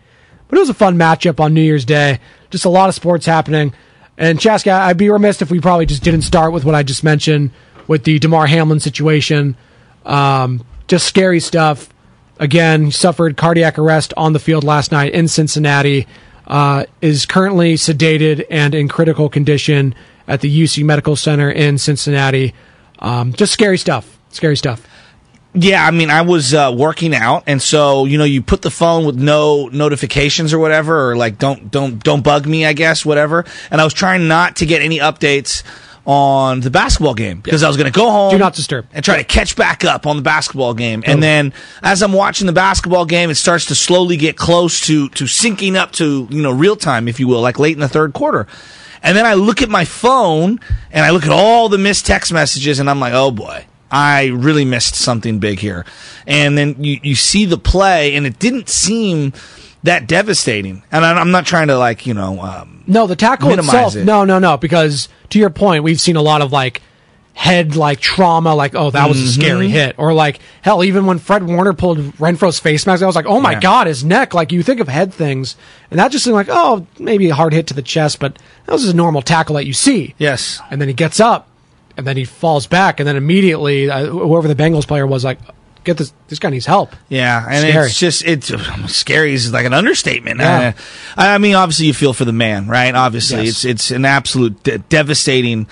but it was a fun matchup on New Year's Day. Just a lot of sports happening. And Shasky, I'd be remiss if we probably just didn't start with what I just mentioned with the Damar Hamlin situation. Um, just scary stuff. Again, suffered cardiac arrest on the field last night in Cincinnati. Uh, is currently sedated and in critical condition at the UC Medical Center in Cincinnati. Um, just scary stuff. Scary stuff. Yeah, I mean, I was uh, working out, and so you know, you put the phone with no notifications or whatever, or like don't don't don't bug me, I guess, whatever. And I was trying not to get any updates on the basketball game because I was going to go home, do not disturb, and try to catch back up on the basketball game. And then as I'm watching the basketball game, it starts to slowly get close to to syncing up to you know real time, if you will, like late in the third quarter. And then I look at my phone and I look at all the missed text messages, and I'm like, oh boy I really missed something big here. And then you, you see the play, and it didn't seem that devastating. And I- I'm not trying to like you know. Um, No, the tackle itself. it. No, no, no. Because to your point, we've seen a lot of like head like trauma. Like, oh, that was a scary hit. Or like hell, even when Fred Warner pulled Renfrow's face mask, I was like, oh my Yeah. god, his neck. Like you think of head things, and that just seemed like oh maybe a hard hit to the chest, but that was just a normal tackle that you see. Yes. And then he gets up, and then he falls back, and then immediately uh, whoever the Bengals player was like, get this this guy needs help. Yeah, and Scary. it's just it's scary is like an understatement. Yeah. Uh, I mean, obviously you feel for the man, right? Obviously, Yes. it's it's an absolute de- devastating,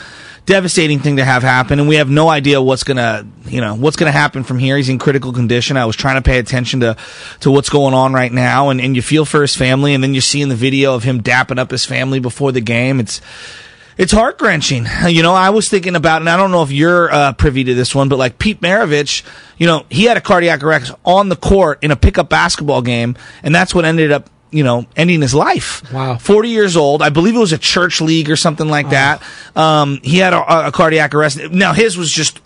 devastating thing to have happen, and we have no idea what's gonna you know what's gonna happen from here. He's in critical condition. I was trying to pay attention to to what's going on right now, and and you feel for his family, and then you're seeing the video of him dapping up his family before the game. It's it's heart wrenching. You know, I was thinking about, and I don't know if you're uh, privy to this one, but like Pete Maravich, you know, he had a cardiac arrest on the court in a pickup basketball game, and that's what ended up, you know, ending his life. Wow. 40 years old. I believe it was a church league or something like that. Um, he had a, a cardiac arrest. Now, his was just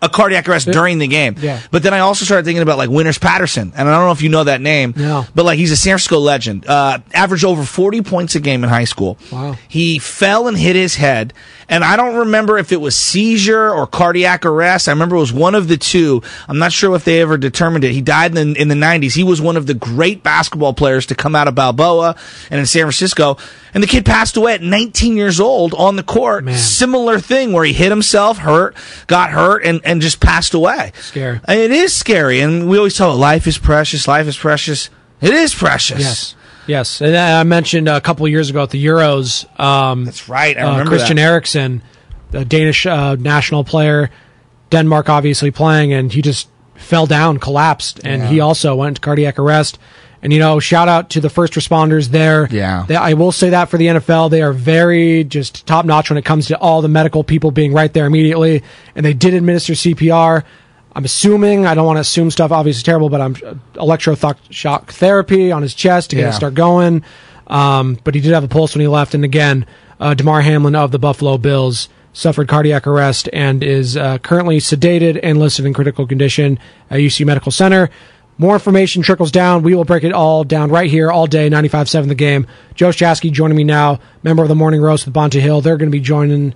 a cardiac arrest during the game. Yeah. But then I also started thinking about like Winters Patterson, and I don't know if you know that name. No. But like he's a San Francisco legend. Uh, averaged over 40 points a game in high school. Wow. He fell and hit his head, and I don't remember if it was seizure or cardiac arrest. I remember it was one of the two. I'm not sure if they ever determined it. He died in the, in the 90s. He was one of the great basketball players to come out of Balboa and in San Francisco. And the kid passed away at 19 years old on the court. Similar thing where he hit himself, hurt, got hurt, and, and just passed away. Scary. And It is scary, and we always tell it life is precious. Life is precious. It is precious. Yes. Yes, and I mentioned a couple of years ago at the Euros. Um, That's right. I uh, Christian that. Eriksen, the Danish uh, national player, Denmark obviously playing, and he just fell down, collapsed, and he also went into cardiac arrest. And you know, shout out to the first responders there. Yeah. They- I will say that for the NFL, they are very just top notch when it comes to all the medical people being right there immediately, and they did administer CPR. I'm assuming I don't want to assume stuff. Obviously terrible, but I'm uh, electroshock therapy on his chest to get Yeah. it start going. Um, but he did have a pulse when he left. And again, uh, Damar Hamlin of the Buffalo Bills suffered cardiac arrest and is uh, currently sedated and listed in critical condition at UC Medical Center. More information trickles down. We will break it all down right here all day, 95.7 The Game. Joe Shasky joining me now, member of the Morning Roast with Bonta Hill. They're going to be joining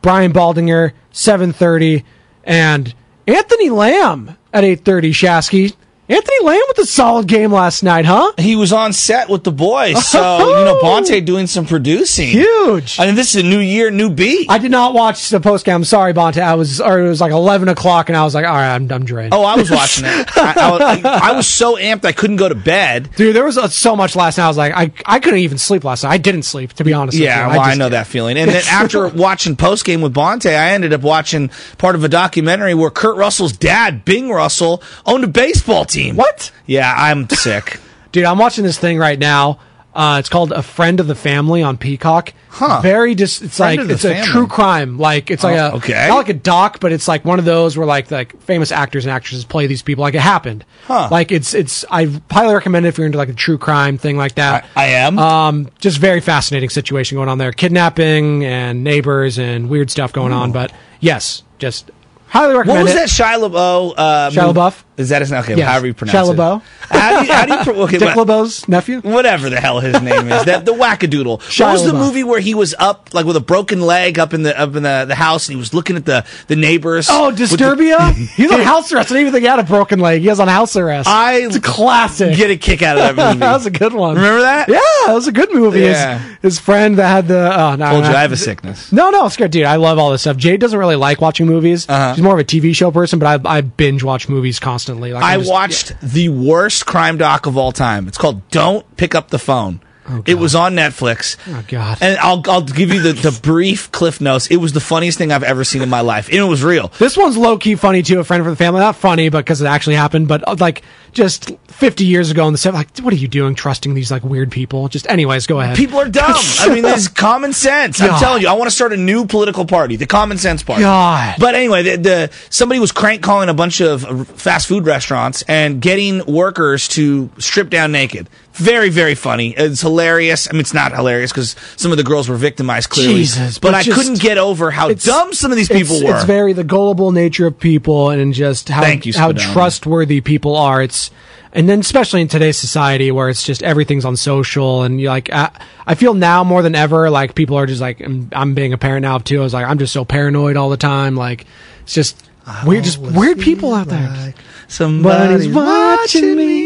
Brian Baldinger, 7.30, and Anthony Lamb at 8.30, Shasky. Anthony Lamb with a solid game last night, huh? He was on set with the boys, so you know oh! Bonta doing some producing. Huge. I mean, this is a new year, new beat. I did not watch the post game. I'm sorry, Bonta. I was, or it was like 11 o'clock, and I was like, all right, I'm, I'm drained. Oh, I was watching it. I, I, was, I was so amped I couldn't go to bed. Dude, there was so much last night. I was like, I, I couldn't even sleep last night. I didn't sleep, to be honest. Yeah, with you. well, I, just- know that feeling. And then after watching post game with Bonta, I ended up watching part of a documentary where Kurt Russell's dad, Bing Russell, owned a baseball team. What? Yeah, I'm sick. Dude, I'm watching this thing right now. Uh, it's called A Friend of the Family on Peacock. Huh. Very just, it's Friend like, of the it's a Family. true crime. Like, it's like Oh, a, okay. not like a doc, but it's like one of those where like, like famous actors and actresses play these people like it happened. Huh. Like it's, it's, I highly recommend it if you're into like a true crime thing like that. I am. Um, just very fascinating situation going on there. Kidnapping and neighbors and weird stuff going on. But yes, just highly recommend what was it. that Shia LaBeouf? Uh, Shia movie? LaBeouf? Is that his name? Okay, Yes. however you pronounce Shia it. How do you, how do you pro- okay, Dick LeBeau's nephew? whatever the hell his name is, that the wackadoodle. Shia what was the movie where he was up like with a broken leg up in the up in the, the house and he was looking at the the neighbors? Oh, with the- Disturbia? He's on house arrest. I didn't even think he had a broken leg. He was on house arrest. I it's a classic. get a kick out of that movie. that was a good one. Remember that? Yeah, that was a good movie. Yeah. His, his friend that had the. Oh, no, Told you. I have a sickness. No, no, it's good, dude. I love all this stuff. Jade doesn't really like watching movies. Uh-huh. She's more of a TV show person, but I, I binge watch movies constantly. Like I just- watched the worst crime doc of all time. It's called "Don't Pick Up the Phone." It was on Netflix. Oh God! And I'll I'll give you the, the brief cliff notes. It was the funniest thing I've ever seen in my life, and it was real. This one's low key funny too. A friend for the family, not funny, but because it actually happened. But uh, like just 50 years ago in the set, like what are you doing, trusting these like weird people? Just anyways, go ahead. People are dumb. I mean, there's common sense. I'm telling you, I want to start a new political party, the Common Sense Party. God. But anyway, the, the somebody was crank calling a bunch of fast food restaurants and getting workers to strip down naked. Very, very funny. It's hilarious. I mean, it's not hilarious because some of the girls were victimized clearly. Jesus, but, but I couldn't get over how dumb some of these people it's, were. It's very the gullible nature of people and just how Thank you, how trustworthy people are. It's and then especially in today's society where it's just everything's on social and you're like I, I feel now more than ever like people are just like I'm, I'm being a parent now too. I was like I'm just so paranoid all the time. Like it's just weird, just weird people out there. Somebody's Somebody's watching me.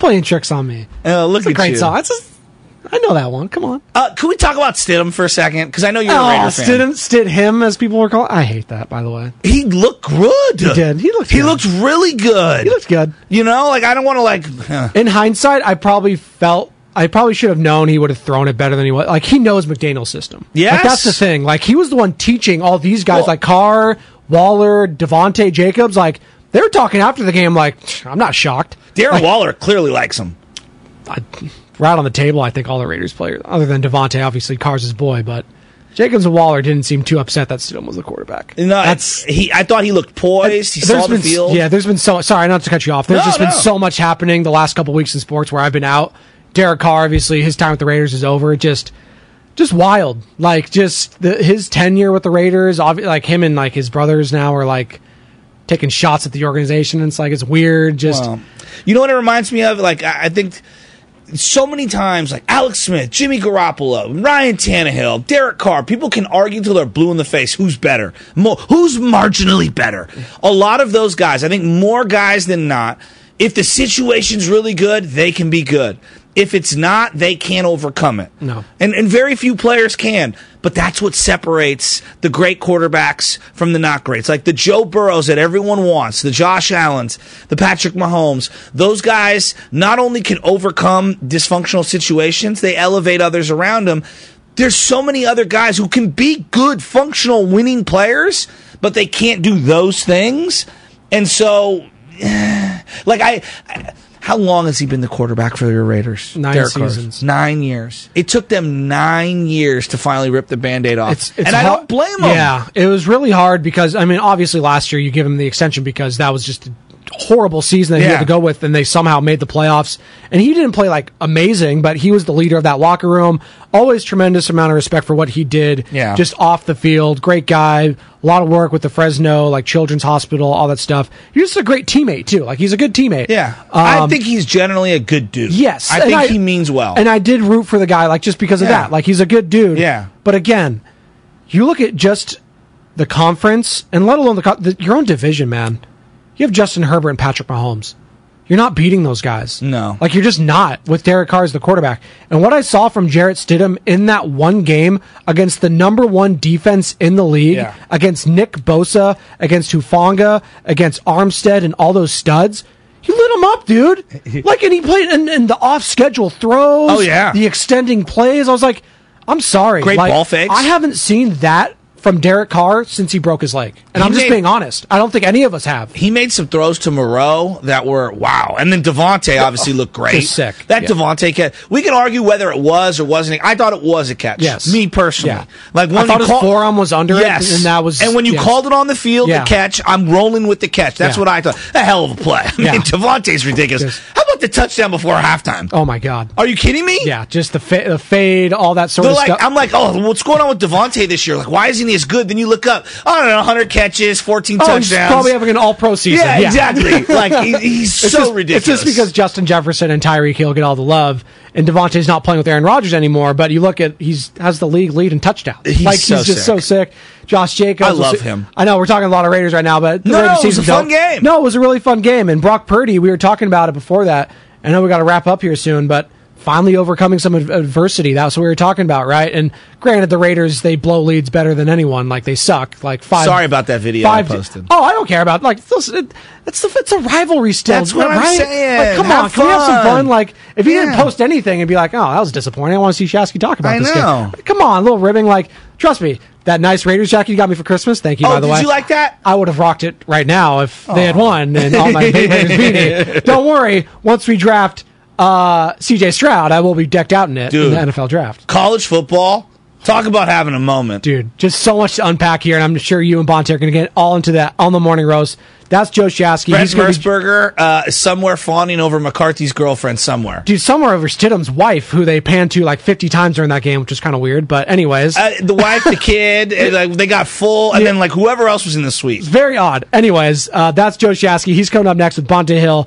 Playing tricks on me? Oh, look a at great you. song. It's just, I know that one. Come on. Uh, can we talk about Stidham for a second? Because I know you're a Oh, Raider fan. Stid, Stid him as people were calling. I hate that. By the way, He looked good. He did. He looked. He good. looked really good. He looked good. You know, like I don't want to like. uh, In hindsight, I probably felt I probably should have known he would have thrown it better than he was. Like he knows McDaniel's system. Yeah, like, that's the thing. Like he was the one teaching all these guys, Well- like Carr, Waller, Davante Jacobs. Like they were talking after the game. Like I'm not shocked. Darren Like, Waller clearly likes him. I, right on the table. I think all the Raiders players, other than Davante, obviously Carr's his boy, but Jacobs and Waller didn't seem too upset that Stidham was the quarterback. No, that's he. I thought he looked poised. He saw the been, field. Yeah, there's been so sorry not to cut you off. There's No, just been so much happening the last couple weeks in sports where I've been out. Derek Carr, obviously, his time with the Raiders is over. Just, just wild. Like, just the, his tenure with the Raiders. obvi- Like him and like his brothers now are like taking shots at the organization. It's like it's weird. Just Well, you know what it reminds me of? Like I, I think so many times, like Alex Smith, Jimmy Garoppolo, Ryan Tannehill, Derek Carr. People can argue till they're blue in the face. Who's better? Mo- who's marginally better? A lot of those guys. I think more guys than not. If the situation's really good, they can be good. If it's not, they can't overcome it. No. And, and very few players can. But that's what separates the great quarterbacks from the not greats. Like the Joe Burrows that everyone wants, the Josh Allens, the Patrick Mahomes. Those guys not only can overcome dysfunctional situations, they elevate others around them. There's so many other guys who can be good, functional, winning players, but they can't do those things. And so, like I, I how long has he been the quarterback for your Raiders? Nine Derek Carr? seasons. Nine years. It took them nine years to finally rip the band-aid off. It's, it's and I hard- don't blame them. Yeah, it was really hard because I mean, obviously last year you give him the extension because that was just a horrible season that he had to go with, and they somehow made the playoffs. And he didn't play like amazing, but he was the leader of that locker room. Always tremendous amount of respect for what he did. Yeah. just off the field, great guy. A lot of work with the Fresno like Children's Hospital, all that stuff. He's just a great teammate too. Like he's a good teammate. Yeah. I Um, think he's generally a good dude. Yes, I think he means well. And I did root for the guy, like just because of that. Like he's a good dude. Yeah. But again, you look at just the conference, and let alone the, the your own division, man. You have Justin Herbert and Patrick Mahomes. You're not beating those guys. No. Like you're just not with Derek Carr as the quarterback. And what I saw from Jarrett Stidham in that one game against the number one defense in the league, Yeah. against Nick Bosa, against Hufanga, against Armstead, and all those studs. He lit him up, dude. Like, and he played and, and the off schedule throws. Oh, yeah. the extending plays. I was like, I'm sorry. Great Like, ball fakes. I haven't seen that from Derek Carr since he broke his leg, and He I'm just made- being honest. I don't think any of us have. he made some throws to Moreau that were wow, and then Davante obviously looked great. Sick. That Yeah. Davante catch. We can argue whether it was or wasn't. I thought it was a catch. Yes. me personally. Yeah. Like when I thought his call- forearm was under yes. it, and that was And when you yes. called it on the field, Yeah. the catch, I'm rolling with the catch. That's Yeah. what I thought. A hell of a play. I Yeah. mean, Davante's ridiculous. Yes. How about the touchdown before halftime? Oh my god. Are you kidding me? Yeah, just the, fa- the fade, all that sort They're of like, stuff. I'm like, oh, what's going on with Davante this year? Like, why isn't he as good? Then you look up, I don't know, 100 catches, 14 Oh, he's touchdowns. probably having an all pro season. Yeah, exactly. Like, he- he's It's so just, ridiculous. It's just because Justin Jefferson and Tyreek Hill get all the love, and Davante's not playing with Aaron Rodgers anymore. But you look at he's has the league lead in touchdowns. He's like so he's just sick. so sick. Josh Jacobs. I love was- him. I know we're talking a lot of Raiders right now, but the No, Raiders it was a season fun game. No, it was a really fun game. And Brock Purdy, we were talking about it before that. I know we got to wrap up here soon, but finally overcoming some adversity. That's what we were talking about, right? And granted, the Raiders they blow leads better than anyone. Like they suck. Like five. Sorry about that video I posted. Oh, I don't care about like this, it, it's the it's a rivalry still. That's what I'm saying. Like, come Have on, can we have some fun. fun? Like if you didn't post anything and be like, oh, that was disappointing. I want to see Shasky talk about I this. know. Game. Come on, a little ribbing. Like trust me, that nice Raiders jacket you got me for Christmas. Thank you. Oh, by the way. did you like that? I would have rocked it right now if they had oh. won and on my Raiders beanie. Don't worry. Once we draft uh, C.J. Stroud, I will be decked out in it Dude. in the NFL draft. College football, Talk about having a moment. Dude, just so much to unpack here, and I'm sure you and Bonta are going to get all into that on the morning roast. That's Joe Shasky. Brent He's be- uh, is somewhere fawning over McCarron's girlfriend somewhere. Dude, somewhere over Stidham's wife, who they panned to like 50 times during that game, which is kind of weird. But anyways, Uh, the wife, the kid, and, like, they got full, and then like whoever else was in the suite. it's very odd. Anyways, uh, that's Joe Shasky. He's coming up next with Bonta Hill.